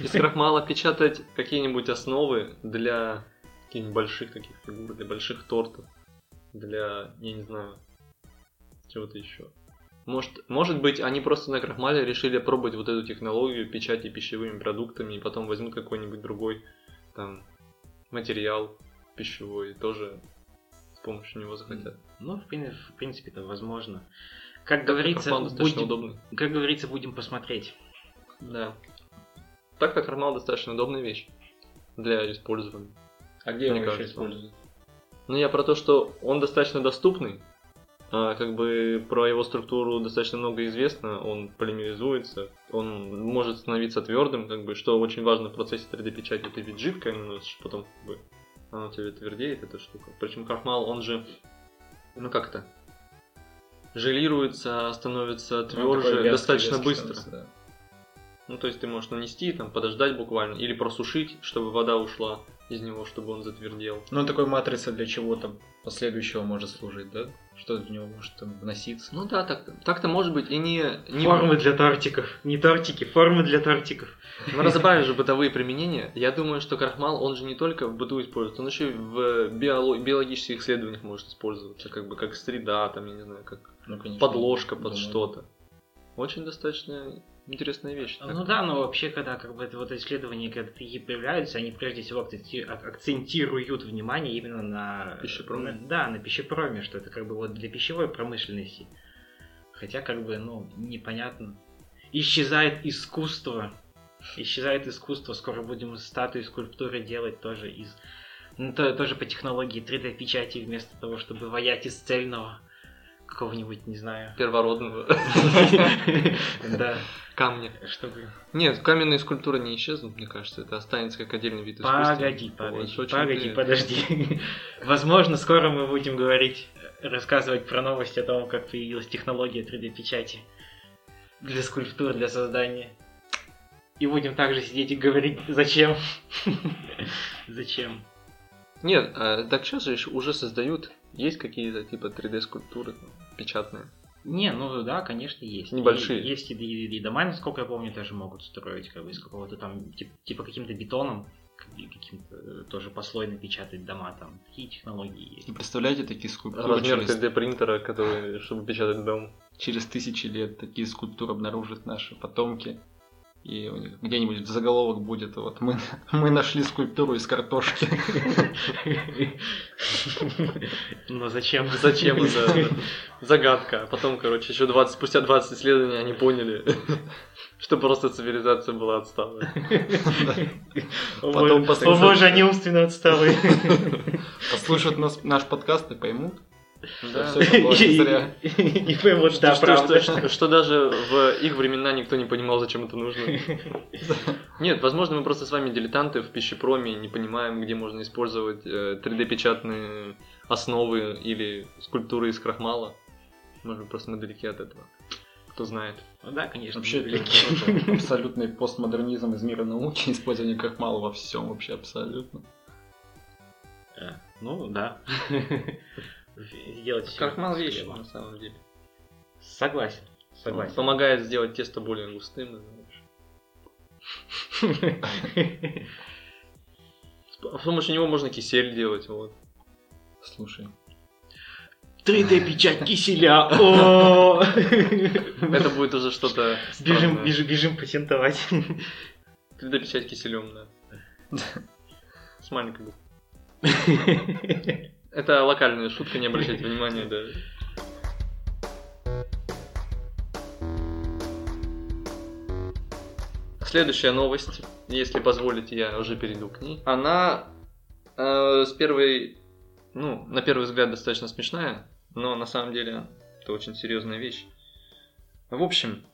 Из крахмала печатать какие-нибудь основы для каких-нибудь больших таких фигур, для больших тортов, для, я не знаю, чего-то еще. Может, может быть, они просто на крахмале решили пробовать вот эту технологию печати пищевыми продуктами, и потом возьмут какой-нибудь другой там материал пищевой и тоже с помощью него захотят. Ну, в принципе, это возможно. Как говорится, будем, удобный. как говорится, будем посмотреть. Да. Так как крахмал достаточно удобная вещь для использования. А где его еще используют? Ну, я про то, что он достаточно доступный, а, как бы про его структуру достаточно много известно, он полимеризуется, он может становиться твердым, как бы, что очень важно в процессе 3D-печати, ты ведь жидкое наносишь, потом как бы, оно тебе твердеет, эта штука. Причем крахмал, он же, ну как то желируется, становится тверже ну, достаточно быстро. Да. Ну, то есть ты можешь нанести, там, подождать буквально, или просушить, чтобы вода ушла из него, чтобы он затвердел. Ну, такой матрица для чего-то последующего может служить, да? Что в него может там вноситься? Ну да, так, так-то может быть и не, не... Формы для тортиков. Не тортики, формы для тортиков. Мы разобрали же бытовые применения. Я думаю, что крахмал, он же не только в быту используется, он еще и в биолог... биологических исследованиях может использоваться, как бы как среда, там, я не знаю, как ну, конечно, подложка под что-то. Очень достаточно интересная вещь. Так. Ну да, но вообще, когда как бы это вот исследования, когда такие появляются, они прежде всего акцентируют внимание именно на пищепроме. На, да, на пищепроме, что это как бы вот для пищевой промышленности. Хотя как бы, ну, непонятно. Исчезает искусство. Исчезает искусство. Скоро будем статуи, скульптуры делать тоже из... Ну, то, тоже по технологии 3D-печати вместо того, чтобы ваять из цельного какого-нибудь, не знаю. Первородного Да, камня. чтобы... Нет, каменные скульптуры не исчезнут, мне кажется. Это останется как отдельный вид искусства. Погоди, погоди, погоди, подожди. Возможно, скоро мы будем говорить, рассказывать про новости о том, как появилась технология 3D-печати для скульптур, для создания. И будем также сидеть и говорить, зачем. Зачем? Нет, а, так сейчас же уже создают, есть какие-то типа 3D-скульптуры там, печатные. Не, ну да, конечно, есть. Небольшие. И- есть и, и- и дома, насколько я помню, даже могут строить, как бы из какого-то там, тип- типа каким-то бетоном, каким-то э, тоже послойно печатать дома там. Такие технологии есть. И представляете такие скульптуры Размер через, 3D принтера, который, чтобы печатать дом. через тысячи лет такие скульптуры обнаружат наши потомки. И у них где-нибудь заголовок будет, вот мы, мы нашли скульптуру из картошки. Но зачем? Зачем это? Загадка. А потом, короче, еще 20, спустя 20 исследований они поняли, что просто цивилизация была отсталой. Потом О боже, они умственно отсталые. Послушают нас, наш подкаст и поймут. Да. И- поймут, да, что, правда. что- даже в их времена никто не понимал, зачем это нужно. Нет, возможно, мы просто с вами дилетанты в пищепроме, не понимаем, где можно использовать э, 3D-печатные основы или скульптуры из крахмала. Может быть, просто мы далеки от этого. Кто знает. Ну Да, конечно. Вообще, это абсолютный постмодернизм из мира науки, использование крахмала во всем вообще абсолютно. Э, Ну, да. Сделать всё Крахмал вещь, на самом деле. Согласен. Согласен. Помогает сделать тесто более густым. знаешь. С помощью него можно кисель делать. Вот. Слушай, 3D-печать киселя. О! Это будет уже что-то Бежим, бежим, бежим патентовать. 3D-печать киселем, да. С маленькой буквы. Это локальная шутка, не обращайте внимания, да. Следующая новость, если позволите, я уже перейду к ней. Она э, с первой, ну, на первый взгляд достаточно смешная, но на самом деле это очень серьезная вещь. В общем,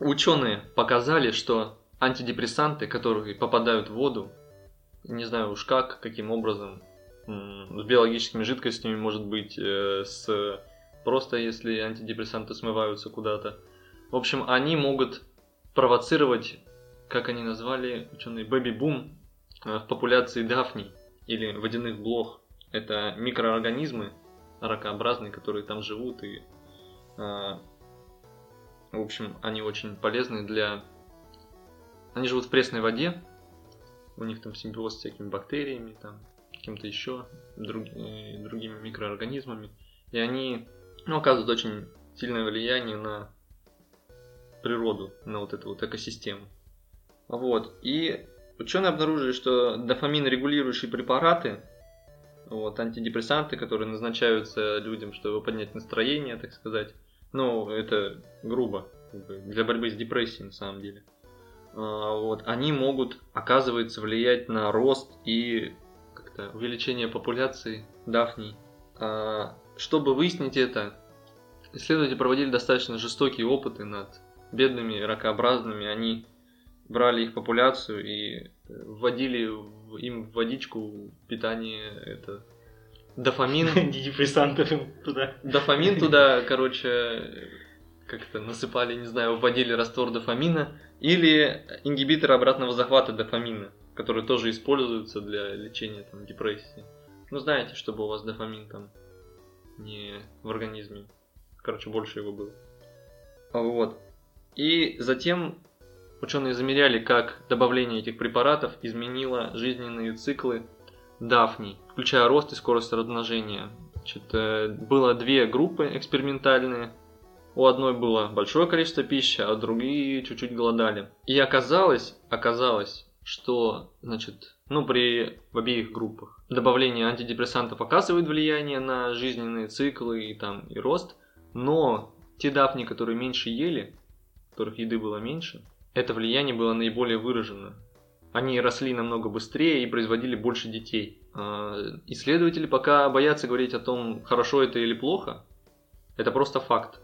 ученые показали, что антидепрессанты, которые попадают в воду, не знаю уж как, каким образом, с биологическими жидкостями, может быть, э, с просто если антидепрессанты смываются куда-то. В общем, они могут провоцировать, как они назвали, ученые, бэби-бум э, в популяции дафний или водяных блох. Это микроорганизмы ракообразные, которые там живут и э, в общем, они очень полезны для... Они живут в пресной воде, у них там симбиоз с всякими бактериями, там, каким-то еще друг- э, другими микроорганизмами. И они ну, оказывают очень сильное влияние на природу, на вот эту вот экосистему. Вот. И ученые обнаружили, что дофамин регулирующие препараты, вот, антидепрессанты, которые назначаются людям, чтобы поднять настроение, так сказать, ну, это грубо, для борьбы с депрессией на самом деле. А, Вот, они могут, оказывается, влиять на рост и как-то увеличение популяции дафний. А, Чтобы выяснить это, исследователи проводили достаточно жестокие опыты над бедными ракообразными. Они брали их популяцию и вводили в- им в водичку питание это дофамин Антидепрессантов туда. дофамин туда, короче, как-то насыпали, не знаю, вводили раствор дофамина или ингибитор обратного захвата дофамина, которые тоже используются для лечения там, депрессии. Ну, знаете, чтобы у вас дофамин там не в организме. Короче, больше его было. А Вот. И затем ученые замеряли, как добавление этих препаратов изменило жизненные циклы дафний, включая рост и скорость размножения. Значит, э, было две группы экспериментальные. У одной было большое количество пищи, а другие чуть-чуть голодали. И оказалось, оказалось, что, значит, ну, при в обеих группах добавление антидепрессантов оказывает влияние на жизненные циклы и там и рост, но те дафни, которые меньше ели, которых еды было меньше, это влияние было наиболее выражено. Они росли намного быстрее и производили больше детей. А, Исследователи пока боятся говорить о том, хорошо это или плохо. Это просто факт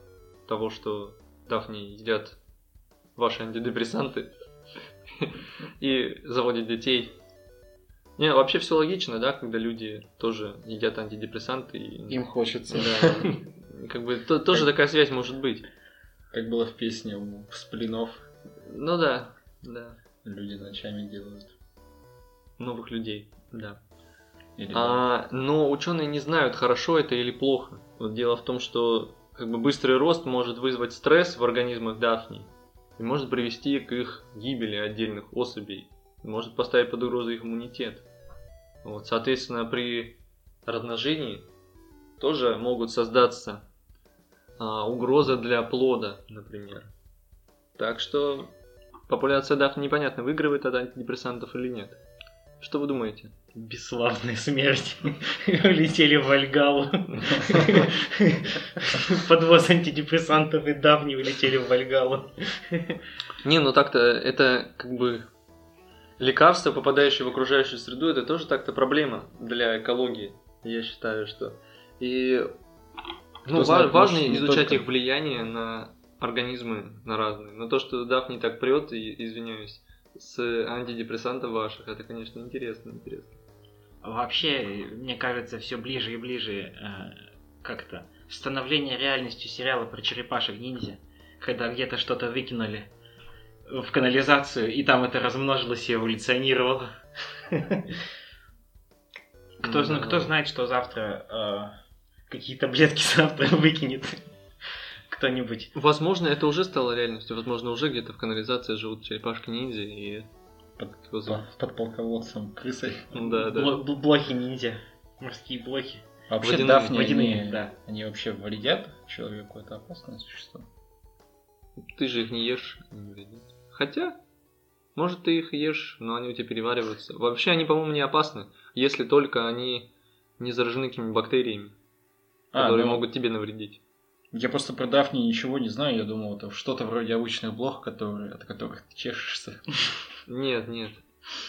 того, что Дафни едят ваши антидепрессанты и заводят детей. Не, вообще все логично, да, когда люди тоже едят антидепрессанты. И... Им хочется. Да, как бы то, тоже такая связь может быть. Как было в песне у Сплинов. Ну да, да. Люди ночами делают. Новых людей, да. Или А, но ученые не знают, хорошо это или плохо. Вот дело в том, что как бы быстрый рост может вызвать стресс в организмах дафний и может привести к их гибели отдельных особей, может поставить под угрозу их иммунитет. Вот, соответственно, при размножении тоже могут создаться а, угроза для плода, например. Так что популяция дафни непонятно, выигрывает от антидепрессантов или нет. Что вы думаете? Бесславная смерть. Улетели в Вальгалу. Подвоз антидепрессантов и давни улетели в Вальгалу. Не, ну так-то это как бы лекарства, попадающие в окружающую среду, это тоже так-то проблема для экологии. Я считаю, что. И ну, знает, важно может, изучать только- их влияние на организмы, на разные. Но то, что Дафни так прет, и, извиняюсь, с антидепрессантов ваших, это, конечно, интересно, интересно. Вообще, мне кажется, все ближе и ближе э, как-то становление реальностью сериала про черепашек-ниндзя, когда где-то что-то выкинули в канализацию, и там это размножилось и эволюционировало. Кто, Да. кто знает, что завтра э, какие таблетки завтра выкинет кто-нибудь. Возможно, это уже стало реальностью. Возможно, уже где-то в канализации живут черепашки-ниндзя и... под, под- полководцем крысой. Да, да. Бл- блохи ниндзя. Морские блохи. А вообще Водяные, дафни, водяные, они, да. они вообще вредят человеку? Это опасное существо? Ты же их не ешь, они не вредят. Хотя, может, ты их ешь, но они у тебя перевариваются. Вообще, они, по-моему, не опасны, если только они не заражены какими-то бактериями, А, которые ну, могут тебе навредить. Я просто про дафни ничего не знаю. Я думал, это что-то вроде обычных блох, которые, от которых ты чешешься. Нет, нет.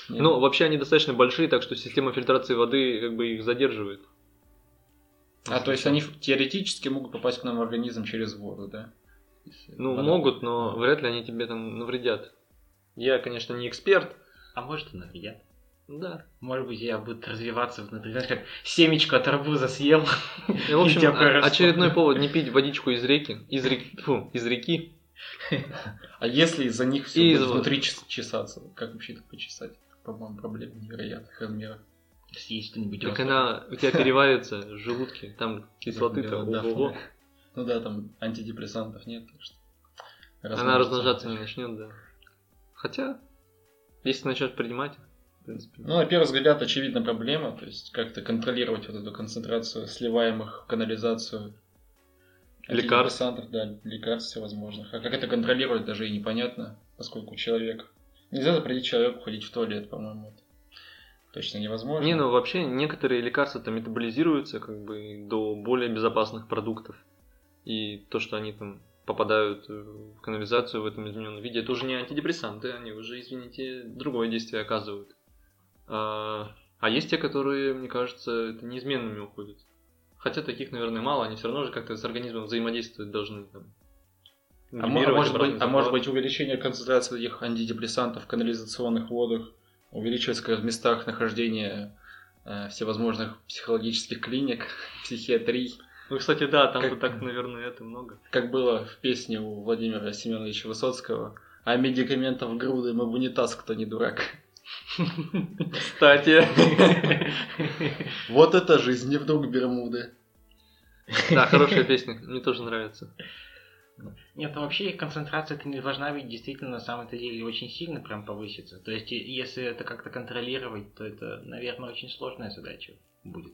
Нет? Ну, вообще они достаточно большие, так что система фильтрации воды как бы их задерживает. а, то есть они теоретически могут попасть к нам в организм через воду, да? Если Ну, вода- могут, но вряд ли они тебе там навредят. Я, конечно, не эксперт. А может и навредят. Да. Может быть, я буду развиваться внутри. Знаешь, как семечко от арбуза съел. И, в общем, о- проросло. очередной повод не пить водичку из реки. Из реки. Фу, из реки. А если из-за них все будет внутри чес- чесаться? Как вообще это почесать? По-моему, проблема невероятных размеров. Съесть что-нибудь Так она у тебя переварится в желудке. Там кислоты-то. Ого-го. Ну да, там антидепрессантов нет. так что Она размножаться не начнет, да. Хотя, если начнешь принимать, в принципе. Ну, на первый взгляд, очевидна проблема, то есть как-то контролировать вот эту концентрацию сливаемых в канализацию Лекарств. антидепрессантов, да, лекарств всевозможных. А как это контролировать, даже и непонятно, поскольку человек... Нельзя запретить человеку ходить в туалет, по-моему. Точно невозможно. Не, ну вообще некоторые лекарства-то метаболизируются как бы до более безопасных продуктов. И то, что они там попадают э, в канализацию в этом измененном виде, это уже не антидепрессанты, они уже, извините, другое действие оказывают. А, а есть те, которые, мне кажется, это неизменными уходят. Хотя таких, наверное, мало, они все равно же как-то с организмом взаимодействовать должны. Там, А, а может быть, а может быть увеличение концентрации этих антидепрессантов в канализационных водах увеличивается в местах нахождения э, всевозможных психологических клиник, психиатрий, Ну, кстати, да, там Как- так, наверное, это много. как было в песне у Владимира Семеновича Высоцкого. А медикаментов груды, мы в унитаз, кто не дурак. Кстати. Вот это жизнь, не вдруг Бермуды. Да, хорошая песня, мне тоже нравится. Нет, ну вообще их концентрация это не должна быть действительно на самом-то деле очень сильно прям повыситься. То есть, если это как-то контролировать, то это, наверное, очень сложная задача будет.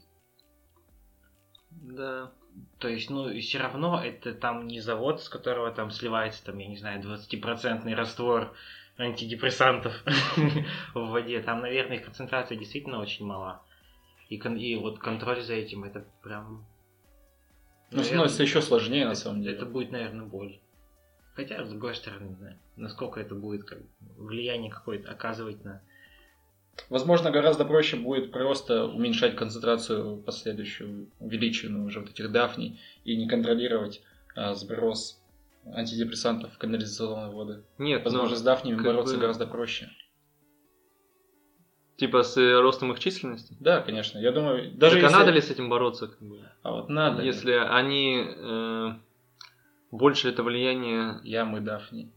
Да. То есть, ну, и все равно это там не завод, с которого там сливается, там, я не знаю, 20% раствор антидепрессантов в воде. Там, наверное, их концентрация действительно очень мала. И, кон- и вот контроль за этим, это прям... Ну, наверное, становится еще сложнее, на самом деле. Это будет, наверное, боль. Хотя, с другой стороны, не знаю, насколько это будет как, влияние какое-то оказывать на Возможно, гораздо проще будет просто уменьшать концентрацию последующую, увеличенную уже вот этих дафней, и не контролировать а, сброс антидепрессантов в канализационные воды. Нет, Возможно, но с дафнями как бороться бы- гораздо проще. типа с э, ростом их численности. Да, конечно. Я думаю, Даже так, если... а надо ли с этим бороться? как бы? А вот надо. ли? Если они э, больше это влияние, Ямы дафни.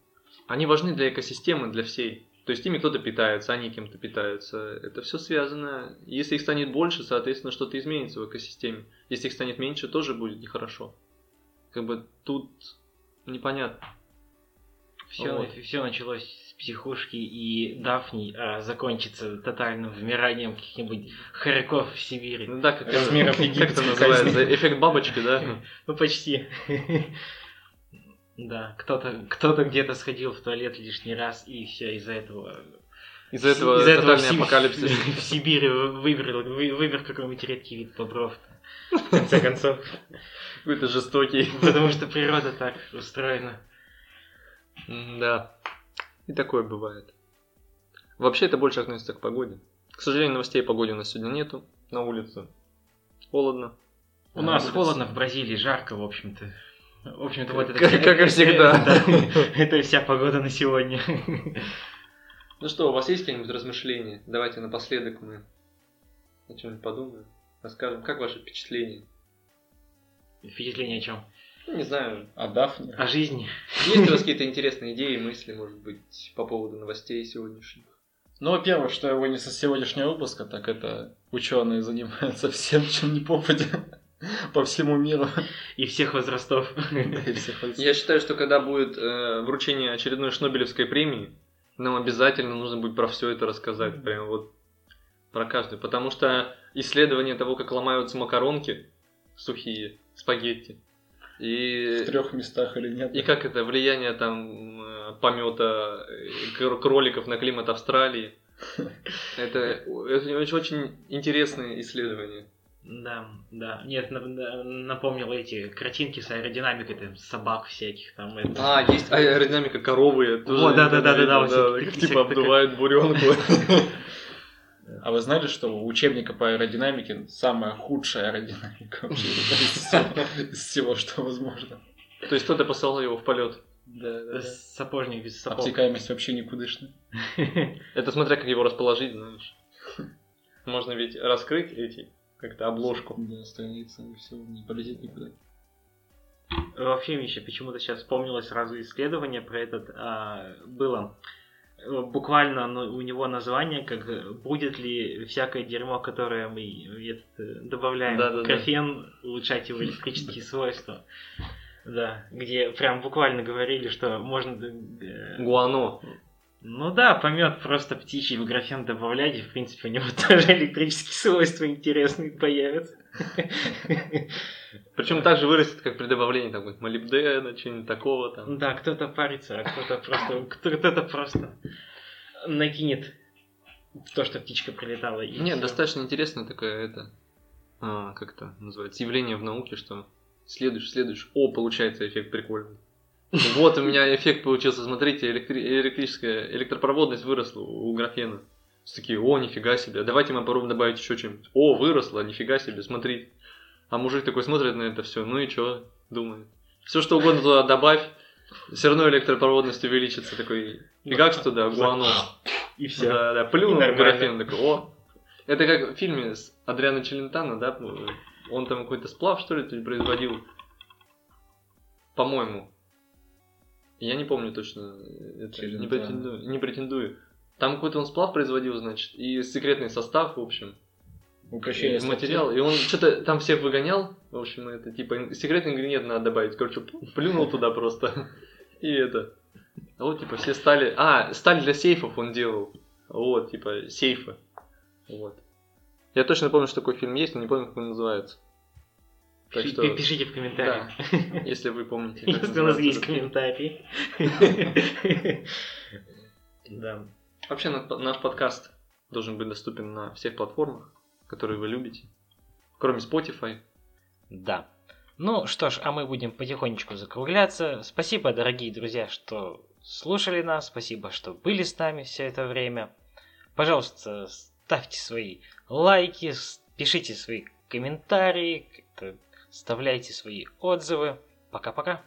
они важны для экосистемы, для всей. То есть ими кто-то питается, они кем-то питаются. Это все связано. Если их станет больше, соответственно, что-то изменится в экосистеме. Если их станет меньше, тоже будет нехорошо. Как бы тут непонятно. Все, Вот. началось с психушки и Дафни, а закончится тотальным вымиранием каких-нибудь хорьков в Сибири. Ну да, как это- Размеров как это называется? Эффект бабочки, да? Ну, почти. Да, кто-то кто где-то сходил в туалет лишний раз, и все из-за этого... Из-за этого из-за этого тотальный апокалипсис. В Сибири вымер, вы- вымер какой-нибудь редкий вид бобров. В конце концов. Какой-то жестокий. Потому что природа так устроена. Да. И такое бывает. Вообще это больше относится к погоде. К сожалению, новостей о погоде у нас сегодня нету. На улице холодно. У А, нас холодно, в Бразилии жарко, в общем-то. В общем-то, вот это... Как- вся- как и всегда. Да, Это вся погода на сегодня. Ну что, у вас есть какие-нибудь размышления? Давайте напоследок мы о чем-нибудь подумаем. Расскажем, как ваши впечатления? Впечатление о чем? Ну, не знаю, А дафни? О жизни. есть у вас какие-то интересные идеи, мысли, может быть, по поводу новостей сегодняшних? Ну, во-первых, что я вынес из сегодняшнего выпуска, так это ученые занимаются всем, чем не попадя по всему миру. И всех возрастов. Я считаю, что когда будет э, вручение очередной Шнобелевской премии, нам обязательно нужно будет про все это рассказать. Прям вот про каждую. Потому что исследование того, как ломаются макаронки сухие, спагетти, В и, трех местах или нет. и как это влияние там э, помета э, кр- кроликов на климат Австралии. Это, это очень, очень интересные исследования. Да, да. Нет, на- на- напомнил эти картинки с аэродинамикой, там, собак всяких, там, это... А, есть аэродинамика коровы. О, да-да-да-да-да, видел, вот всякие как такие- типа такая- обдувает буренку. А вы знали, что у учебника по аэродинамике самая худшая аэродинамика вообще из всего- что возможно? То есть кто-то посылал его в полет. Да, Сапожник без сапог. Обтекаемость вообще никудышная. Это смотря как его расположить, знаешь. Можно ведь раскрыть эти как-то обложку. Да, страница, и все, не полетит никуда. Вообще, Миша, почему-то сейчас вспомнилось сразу исследование про этот. а, было буквально ну, у него название, как э, будет ли всякое дерьмо, которое мы этот, э, добавляем Да-да-да. в графен, улучшать его электрические свойства. Да, где прям буквально говорили, что можно... э, Гуано. Ну да, помет просто птичий в графен добавлять, и в принципе у него тоже электрические свойства интересные появятся. Причем так же вырастет, как при добавлении там молибдена, чего-нибудь такого там. Да, кто-то парится, а кто-то просто, кто-то просто накинет то, что птичка прилетала. И Нет, всё. достаточно интересно такое это, а, как это называется, явление в науке, что следуешь, следуешь, о, получается эффект прикольный. Вот у меня эффект получился, смотрите, электри- электрическая электропроводность выросла у графена. Все такие, о, нифига себе, давайте мы попробуем добавить еще чем-нибудь. О, выросла, нифига себе, смотри. А мужик такой смотрит на это все, ну и что, думает. Все что угодно туда добавь, все равно электропроводность увеличится. Такой, фигакс туда, гуано. И все. Да, да, плюнул И графен, такой, о. Это как в фильме с Адриано Челентано, да? Он там какой-то сплав, что ли, производил. По-моему. Я не помню точно. Это, не, претендую, не претендую. Там какой-то он сплав производил, значит, и секретный состав, в общем, Упрощение и материал. И он что-то там всех выгонял. В общем, это типа секретный ингредиент надо добавить. Короче, плюнул туда просто. И это. А вот типа все стали. А, сталь для сейфов он делал. Вот, типа, сейфы. Вот. Я точно помню, что такой фильм есть, но не помню, как он называется. Так Пиши- что, пи- Пишите в комментариях. если вы помните. как Если у нас есть комментарии. Да. Вообще, наш подкаст должен быть доступен на всех платформах, которые вы любите. Кроме Spotify. Да. Ну что ж, а мы будем потихонечку закругляться. Спасибо, дорогие друзья, что слушали нас. Спасибо, что были с нами все это время. Пожалуйста, ставьте свои лайки, пишите свои комментарии, как-то вставляйте свои отзывы. Пока-пока.